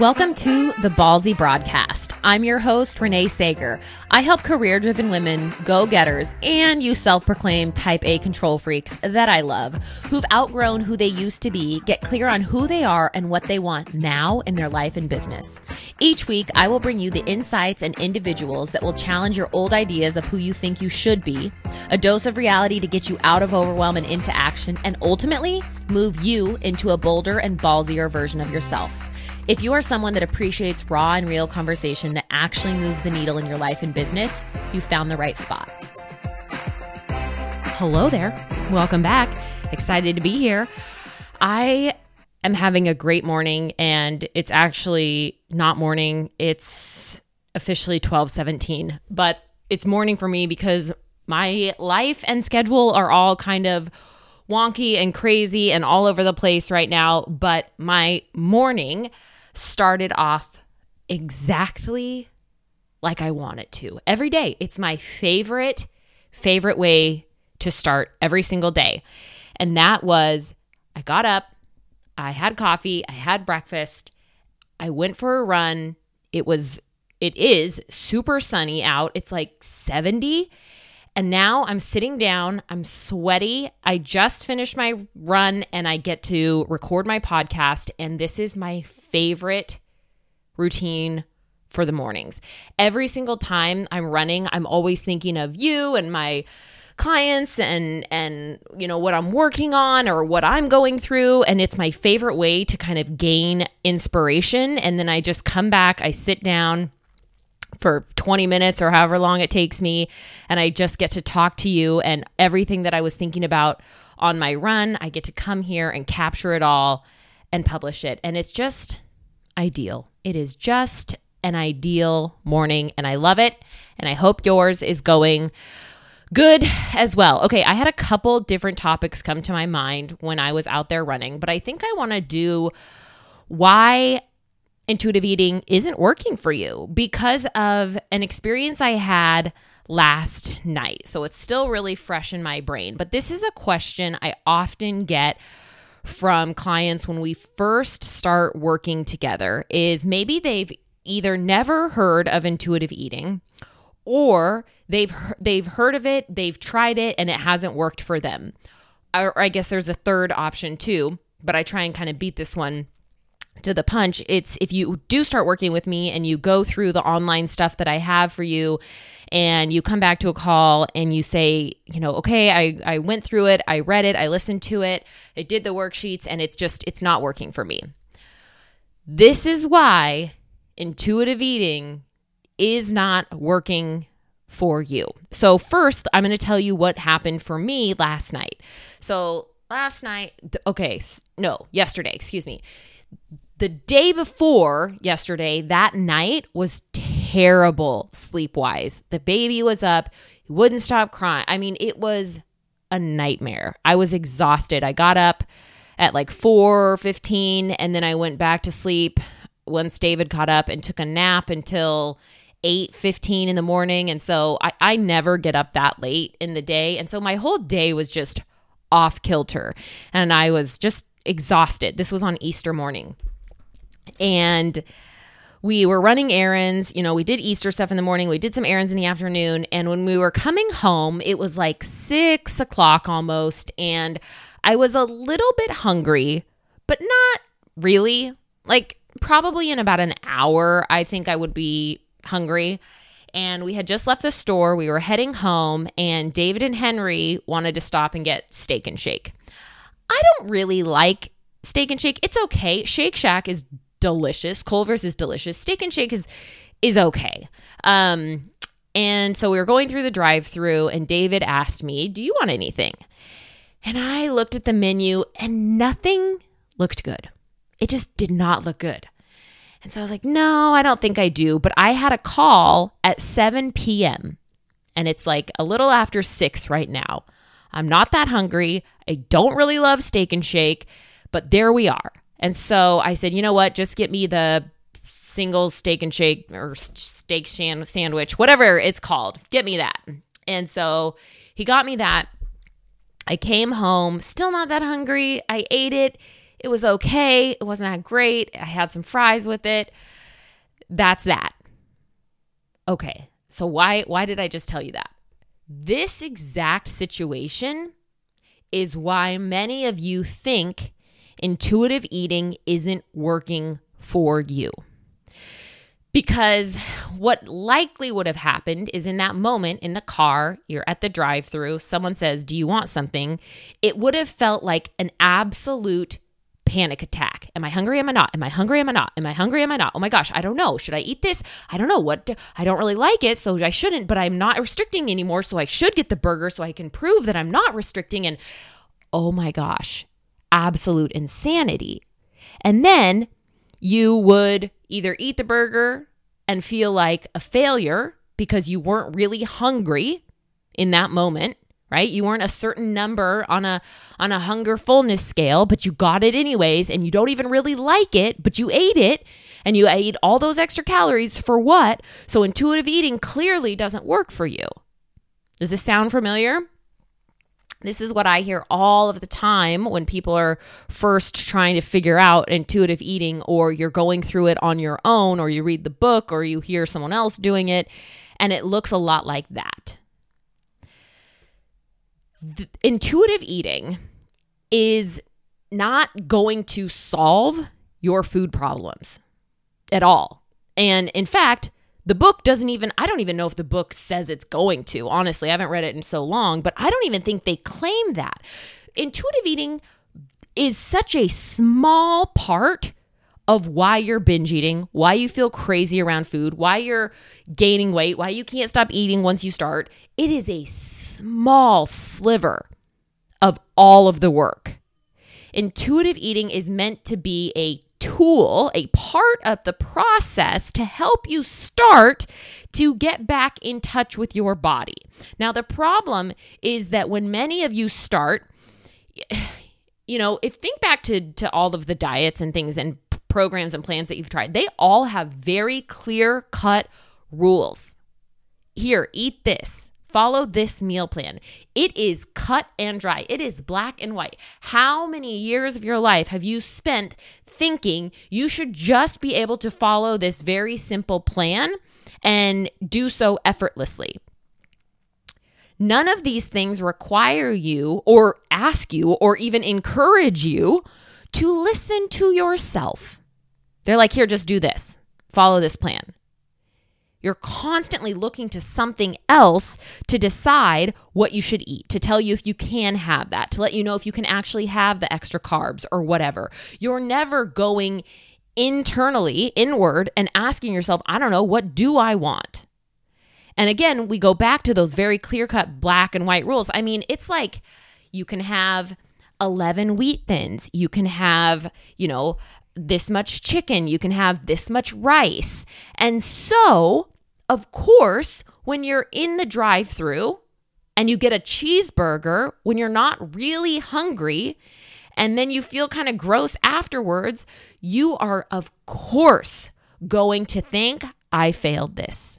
Welcome to the Ballsy Broadcast. I'm your host, Renee Sager. I help career driven women, go getters, and you self proclaimed type A control freaks that I love, who've outgrown who they used to be, get clear on who they are and what they want now in their life and business. Each week, I will bring you the insights and individuals that will challenge your old ideas of who you think you should be, a dose of reality to get you out of overwhelm and into action, and ultimately move you into a bolder and ballsier version of yourself. If you are someone that appreciates raw and real conversation that actually moves the needle in your life and business, you found the right spot. Hello there. Welcome back. Excited to be here. I am having a great morning and it's actually not morning. It's officially 12:17, but it's morning for me because my life and schedule are all kind of wonky and crazy and all over the place right now, but my morning started off exactly like I want it to every day. It's my favorite, favorite way to start every single day. And that was I got up, I had coffee, I had breakfast, I went for a run. It was, it is super sunny out. It's like 70. And now I'm sitting down, I'm sweaty. I just finished my run and I get to record my podcast. And this is my favorite routine for the mornings. Every single time I'm running, I'm always thinking of you and my clients and and you know what I'm working on or what I'm going through and it's my favorite way to kind of gain inspiration and then I just come back, I sit down for 20 minutes or however long it takes me and I just get to talk to you and everything that I was thinking about on my run, I get to come here and capture it all and publish it. And it's just ideal. It is just an ideal morning, and I love it. And I hope yours is going good as well. Okay, I had a couple different topics come to my mind when I was out there running, but I think I want to do why intuitive eating isn't working for you because of an experience I had last night. So it's still really fresh in my brain, but this is a question I often get from clients when we first start working together is maybe they've either never heard of intuitive eating or they've they've heard of it, they've tried it and it hasn't worked for them. Or I guess there's a third option too, but I try and kind of beat this one to the punch. It's if you do start working with me and you go through the online stuff that I have for you and you come back to a call and you say, you know, okay, I, I went through it, I read it, I listened to it, I did the worksheets, and it's just, it's not working for me. This is why intuitive eating is not working for you. So, first, I'm going to tell you what happened for me last night. So, last night, okay, no, yesterday, excuse me. The day before yesterday, that night was terrible sleep wise. The baby was up, he wouldn't stop crying. I mean, it was a nightmare. I was exhausted. I got up at like 4:15 and then I went back to sleep once David caught up and took a nap until 8:15 in the morning and so I I never get up that late in the day and so my whole day was just off kilter and I was just exhausted. This was on Easter morning. And we were running errands. You know, we did Easter stuff in the morning. We did some errands in the afternoon. And when we were coming home, it was like six o'clock almost. And I was a little bit hungry, but not really. Like, probably in about an hour, I think I would be hungry. And we had just left the store. We were heading home, and David and Henry wanted to stop and get steak and shake. I don't really like steak and shake. It's okay. Shake Shack is delicious. Culver's is delicious. Steak and Shake is is okay. Um, and so we were going through the drive-through, and David asked me, "Do you want anything?" And I looked at the menu, and nothing looked good. It just did not look good. And so I was like, "No, I don't think I do." But I had a call at 7 p.m. and it's like a little after six right now. I'm not that hungry. I don't really love steak and shake, but there we are. And so I said, you know what? Just get me the single steak and shake or steak sandwich, whatever it's called. Get me that. And so he got me that. I came home, still not that hungry. I ate it. It was okay. It wasn't that great. I had some fries with it. That's that. Okay. So why why did I just tell you that? This exact situation is why many of you think intuitive eating isn't working for you. Because what likely would have happened is in that moment in the car, you're at the drive through, someone says, Do you want something? It would have felt like an absolute panic attack. Am I hungry? Am I not? Am I hungry? Am I not? Am I hungry? Am I not? Oh my gosh, I don't know. Should I eat this? I don't know. What? Do, I don't really like it, so I shouldn't, but I'm not restricting anymore, so I should get the burger so I can prove that I'm not restricting. And oh my gosh, absolute insanity. And then you would either eat the burger and feel like a failure because you weren't really hungry in that moment right? You weren't a certain number on a on a hunger fullness scale but you got it anyways and you don't even really like it but you ate it and you ate all those extra calories for what? So intuitive eating clearly doesn't work for you. Does this sound familiar this is what I hear all of the time when people are first trying to figure out intuitive eating, or you're going through it on your own, or you read the book, or you hear someone else doing it, and it looks a lot like that. The intuitive eating is not going to solve your food problems at all. And in fact, the book doesn't even, I don't even know if the book says it's going to. Honestly, I haven't read it in so long, but I don't even think they claim that. Intuitive eating is such a small part of why you're binge eating, why you feel crazy around food, why you're gaining weight, why you can't stop eating once you start. It is a small sliver of all of the work. Intuitive eating is meant to be a tool, a part of the process to help you start to get back in touch with your body. Now, the problem is that when many of you start, you know, if think back to, to all of the diets and things and programs and plans that you've tried, they all have very clear cut rules. Here, eat this Follow this meal plan. It is cut and dry, it is black and white. How many years of your life have you spent thinking you should just be able to follow this very simple plan and do so effortlessly? None of these things require you or ask you or even encourage you to listen to yourself. They're like, here, just do this, follow this plan. You're constantly looking to something else to decide what you should eat, to tell you if you can have that, to let you know if you can actually have the extra carbs or whatever. You're never going internally, inward, and asking yourself, I don't know, what do I want? And again, we go back to those very clear cut black and white rules. I mean, it's like you can have 11 wheat thins, you can have, you know, this much chicken, you can have this much rice. And so, of course, when you're in the drive through and you get a cheeseburger when you're not really hungry, and then you feel kind of gross afterwards, you are, of course, going to think, I failed this.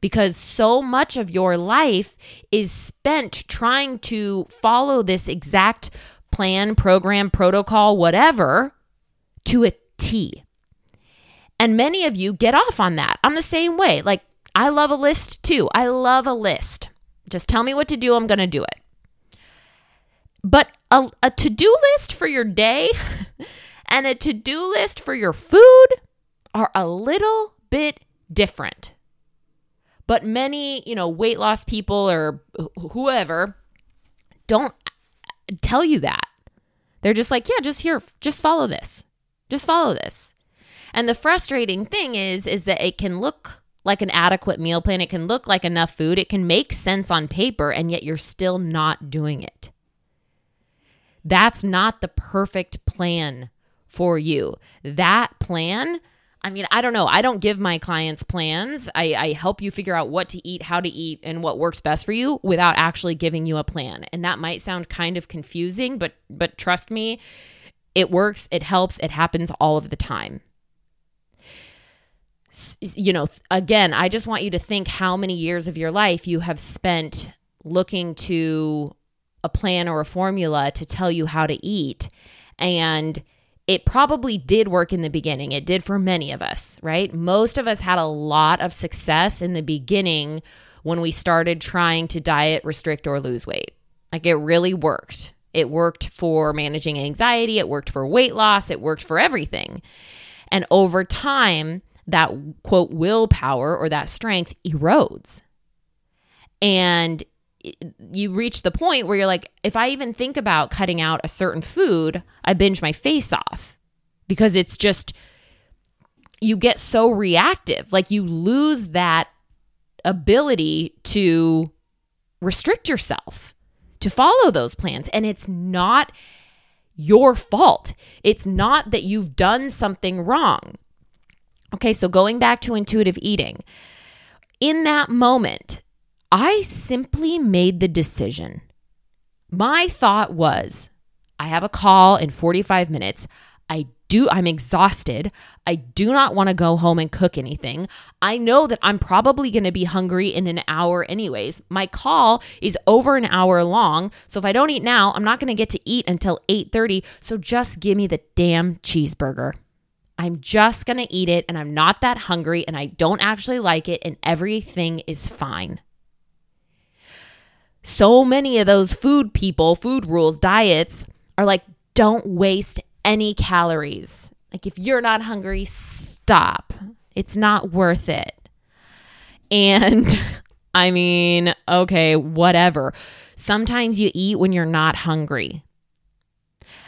Because so much of your life is spent trying to follow this exact plan, program, protocol, whatever, to a T. And many of you get off on that. I'm the same way. Like, I love a list too. I love a list. Just tell me what to do, I'm going to do it. But a, a to do list for your day and a to do list for your food are a little bit different. But many, you know, weight loss people or whoever don't tell you that. They're just like, yeah, just here, just follow this. Just follow this. And the frustrating thing is is that it can look like an adequate meal plan, it can look like enough food, it can make sense on paper and yet you're still not doing it. That's not the perfect plan for you. That plan I mean, I don't know. I don't give my clients plans. I, I, help you figure out what to eat, how to eat, and what works best for you without actually giving you a plan. And that might sound kind of confusing, but but trust me, it works, it helps, it happens all of the time. You know, again, I just want you to think how many years of your life you have spent looking to a plan or a formula to tell you how to eat And it probably did work in the beginning. It did for many of us, right? Most of us had a lot of success in the beginning when we started trying to diet, restrict, or lose weight. Like it really worked. It worked for managing anxiety, it worked for weight loss, it worked for everything. And over time, that quote willpower or that strength erodes. And you reach the point where you're like, if I even think about cutting out a certain food, I binge my face off because it's just, you get so reactive. Like you lose that ability to restrict yourself, to follow those plans. And it's not your fault. It's not that you've done something wrong. Okay, so going back to intuitive eating, in that moment, I simply made the decision. My thought was, I have a call in 45 minutes. I do I'm exhausted. I do not want to go home and cook anything. I know that I'm probably going to be hungry in an hour anyways. My call is over an hour long, so if I don't eat now, I'm not going to get to eat until 8:30, so just give me the damn cheeseburger. I'm just going to eat it and I'm not that hungry and I don't actually like it and everything is fine so many of those food people, food rules, diets are like, don't waste any calories. Like, if you're not hungry, stop. It's not worth it. And I mean, okay, whatever. Sometimes you eat when you're not hungry.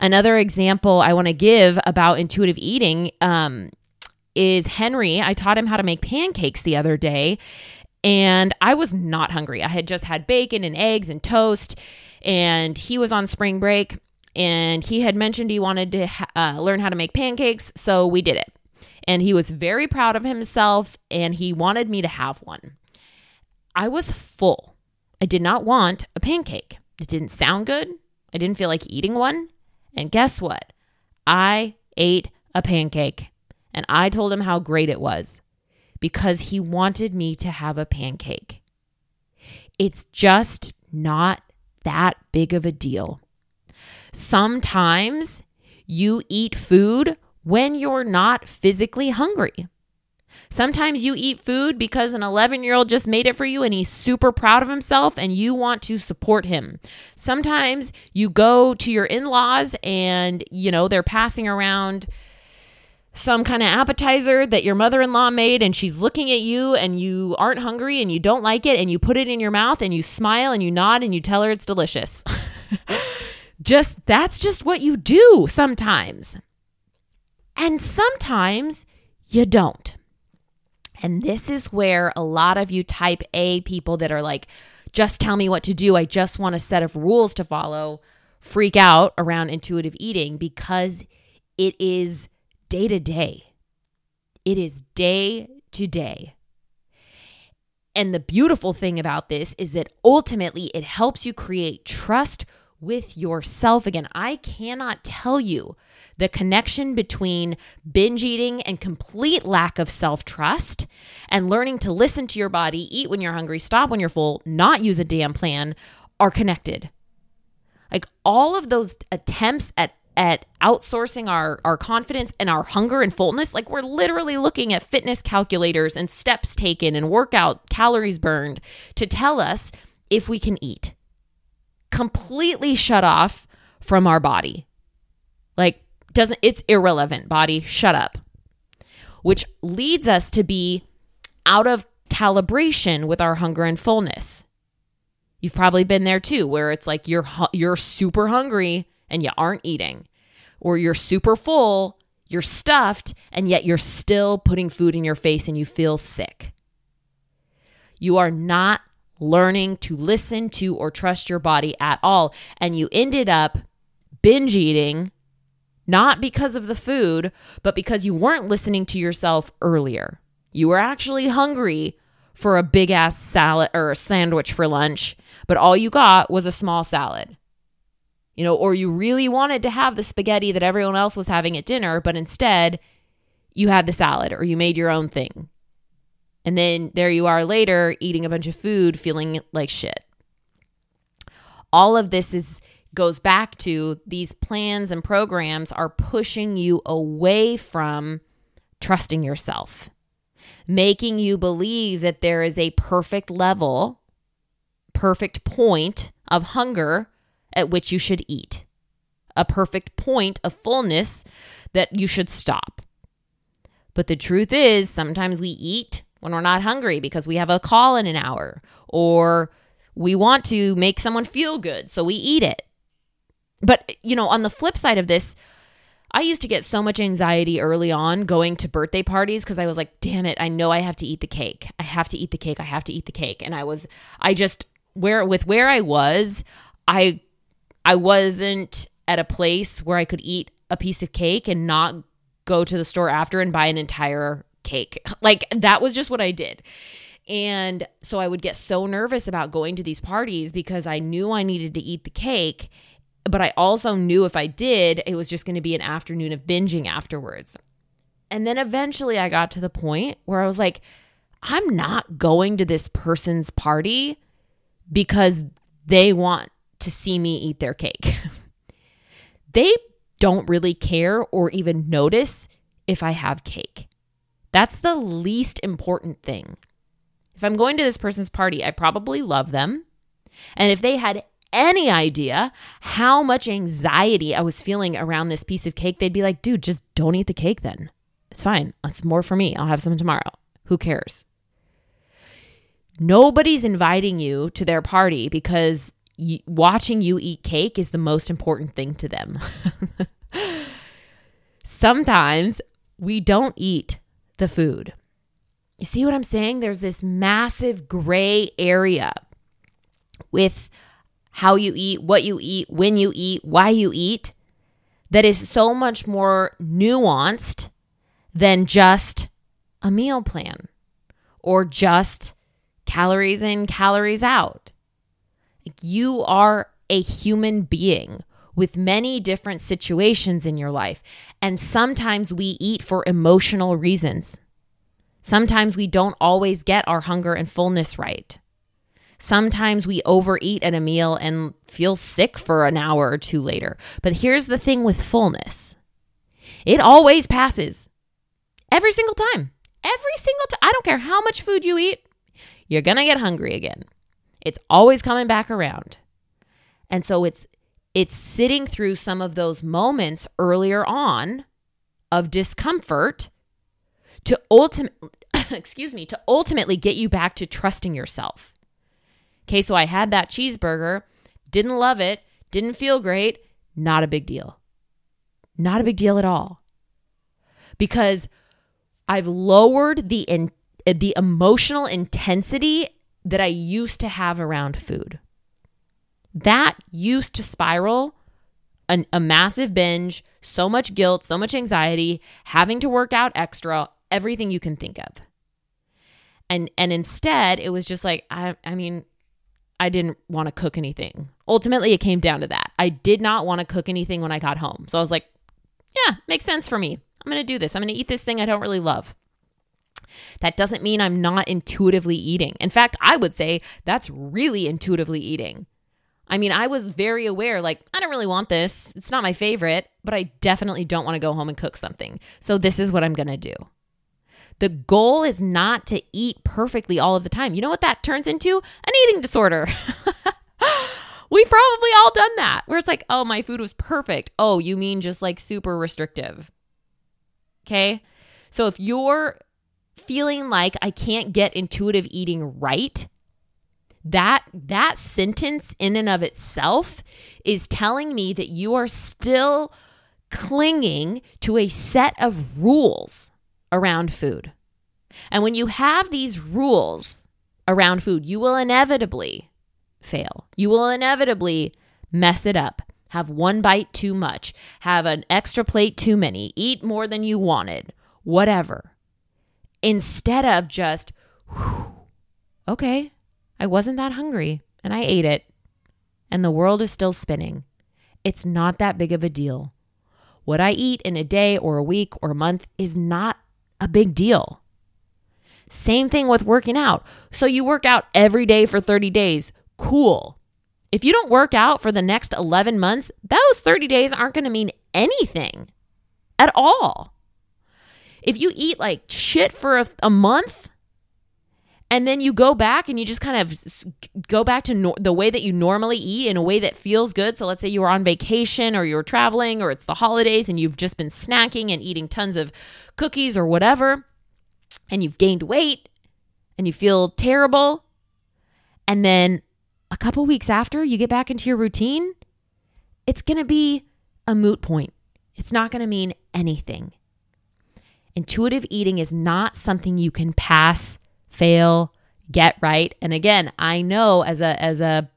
Another example I want to give about intuitive eating um, is Henry. I taught him how to make pancakes the other day, and I was not hungry. I had just had bacon and eggs and toast, and he was on spring break. And he had mentioned he wanted to ha- uh, learn how to make pancakes, so we did it. And he was very proud of himself, and he wanted me to have one. I was full. I did not want a pancake. It didn't sound good. I didn't feel like eating one. And guess what? I ate a pancake and I told him how great it was because he wanted me to have a pancake. It's just not that big of a deal. Sometimes you eat food when you're not physically hungry. Sometimes you eat food because an 11 year old just made it for you and he's super proud of himself and you want to support him. Sometimes you go to your in laws and, you know, they're passing around some kind of appetizer that your mother in law made and she's looking at you and you aren't hungry and you don't like it and you put it in your mouth and you smile and you nod and you tell her it's delicious. just that's just what you do sometimes. And sometimes you don't. And this is where a lot of you type A people that are like, just tell me what to do. I just want a set of rules to follow, freak out around intuitive eating because it is day to day. It is day to day. And the beautiful thing about this is that ultimately it helps you create trust with yourself again. I cannot tell you the connection between binge eating and complete lack of self trust and learning to listen to your body, eat when you're hungry, stop when you're full, not use a damn plan are connected. Like all of those attempts at at outsourcing our our confidence and our hunger and fullness like we're literally looking at fitness calculators and steps taken and workout calories burned to tell us if we can eat completely shut off from our body. Like doesn't it's irrelevant. Body shut up. Which leads us to be out of calibration with our hunger and fullness. You've probably been there too where it's like you're you're super hungry and you aren't eating, or you're super full, you're stuffed, and yet you're still putting food in your face and you feel sick. You are not learning to listen to or trust your body at all. And you ended up binge eating, not because of the food, but because you weren't listening to yourself earlier. You were actually hungry for a big ass salad or a sandwich for lunch, but all you got was a small salad you know, or you really wanted to have the spaghetti that everyone else was having at dinner, but instead you had the salad or you made your own thing. And then there you are later eating a bunch of food, feeling like shit. All of this is goes back to these plans and programs are pushing you away from trusting yourself, making you believe that there is a perfect level, perfect point of hunger at which you should eat, a perfect point of fullness that you should stop. But the truth is, sometimes we eat when we're not hungry because we have a call in an hour or we want to make someone feel good, so we eat it. But, you know, on the flip side of this, I used to get so much anxiety early on going to birthday parties because I was like, damn it, I know I have to eat the cake. I have to eat the cake. I have to eat the cake. And I was, I just, where, with where I was, I, I wasn't at a place where I could eat a piece of cake and not go to the store after and buy an entire cake. Like that was just what I did. And so I would get so nervous about going to these parties because I knew I needed to eat the cake but I also knew if I did, it was just going to be an afternoon of binging afterwards. And then eventually I got to the point where I was like, I'm not going to this person's party because they want to see me eat their cake. they don't really care or even notice if I have cake. That's the least important thing. If I'm going to this person's party, I probably love them. And if they had any idea how much anxiety I was feeling around this piece of cake, they'd be like, dude, just don't eat the cake then. It's fine. It's more for me. I'll have some tomorrow. Who cares? Nobody's inviting you to their party because watching you eat cake is the most important thing to them. Sometimes we don't eat the food. You see what I'm saying? There's this massive gray area with how you eat, what you eat, when you eat, why you eat, that is so much more nuanced than just a meal plan or just calories in, calories out. Like you are a human being with many different situations in your life. And sometimes we eat for emotional reasons. Sometimes we don't always get our hunger and fullness right. Sometimes we overeat at a meal and feel sick for an hour or two later. But here's the thing with fullness it always passes every single time. Every single time. I don't care how much food you eat, you're going to get hungry again. It's always coming back around. And so it's it's sitting through some of those moments earlier on of discomfort to ultimate excuse me, to ultimately get you back to trusting yourself. Okay, so I had that cheeseburger, didn't love it, didn't feel great, not a big deal. Not a big deal at all. Because I've lowered the in, the emotional intensity that I used to have around food. That used to spiral an, a massive binge, so much guilt, so much anxiety, having to work out extra, everything you can think of. And and instead, it was just like I I mean, I didn't want to cook anything. Ultimately, it came down to that. I did not want to cook anything when I got home. So I was like, yeah, makes sense for me. I'm going to do this. I'm going to eat this thing I don't really love. That doesn't mean I'm not intuitively eating. In fact, I would say that's really intuitively eating. I mean, I was very aware, like, I don't really want this. It's not my favorite, but I definitely don't want to go home and cook something. So this is what I'm going to do. The goal is not to eat perfectly all of the time. You know what that turns into? An eating disorder. We've probably all done that where it's like, oh, my food was perfect. Oh, you mean just like super restrictive. Okay. So if you're feeling like I can't get intuitive eating right, that that sentence in and of itself is telling me that you are still clinging to a set of rules around food. And when you have these rules around food, you will inevitably fail. You will inevitably mess it up. Have one bite too much, have an extra plate too many, eat more than you wanted, whatever. Instead of just, okay, I wasn't that hungry and I ate it, and the world is still spinning. It's not that big of a deal. What I eat in a day or a week or a month is not a big deal. Same thing with working out. So you work out every day for 30 days. Cool. If you don't work out for the next 11 months, those 30 days aren't going to mean anything at all. If you eat like shit for a, a month, and then you go back and you just kind of go back to no- the way that you normally eat in a way that feels good. So let's say you were on vacation or you were traveling or it's the holidays and you've just been snacking and eating tons of cookies or whatever, and you've gained weight and you feel terrible. And then a couple weeks after you get back into your routine, it's going to be a moot point. It's not going to mean anything. Intuitive eating is not something you can pass fail, get right. And again, I know as a as a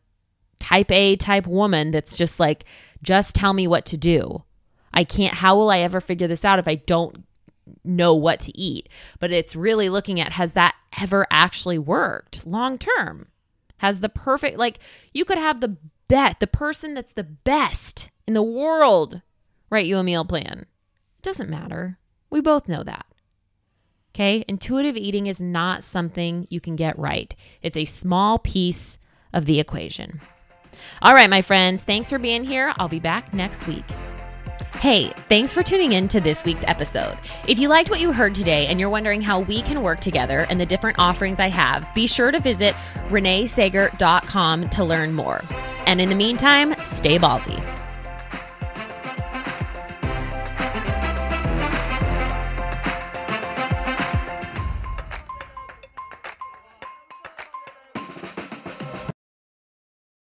type A type woman that's just like just tell me what to do. I can't how will I ever figure this out if I don't know what to eat? But it's really looking at has that ever actually worked long term? Has the perfect like you could have the bet the person that's the best in the world write you a meal plan. It doesn't matter. We both know that. Okay. Intuitive eating is not something you can get right, it's a small piece of the equation. All right, my friends, thanks for being here. I'll be back next week. Hey, thanks for tuning in to this week's episode. If you liked what you heard today and you're wondering how we can work together and the different offerings I have, be sure to visit reneesager.com to learn more. And in the meantime, stay ballsy.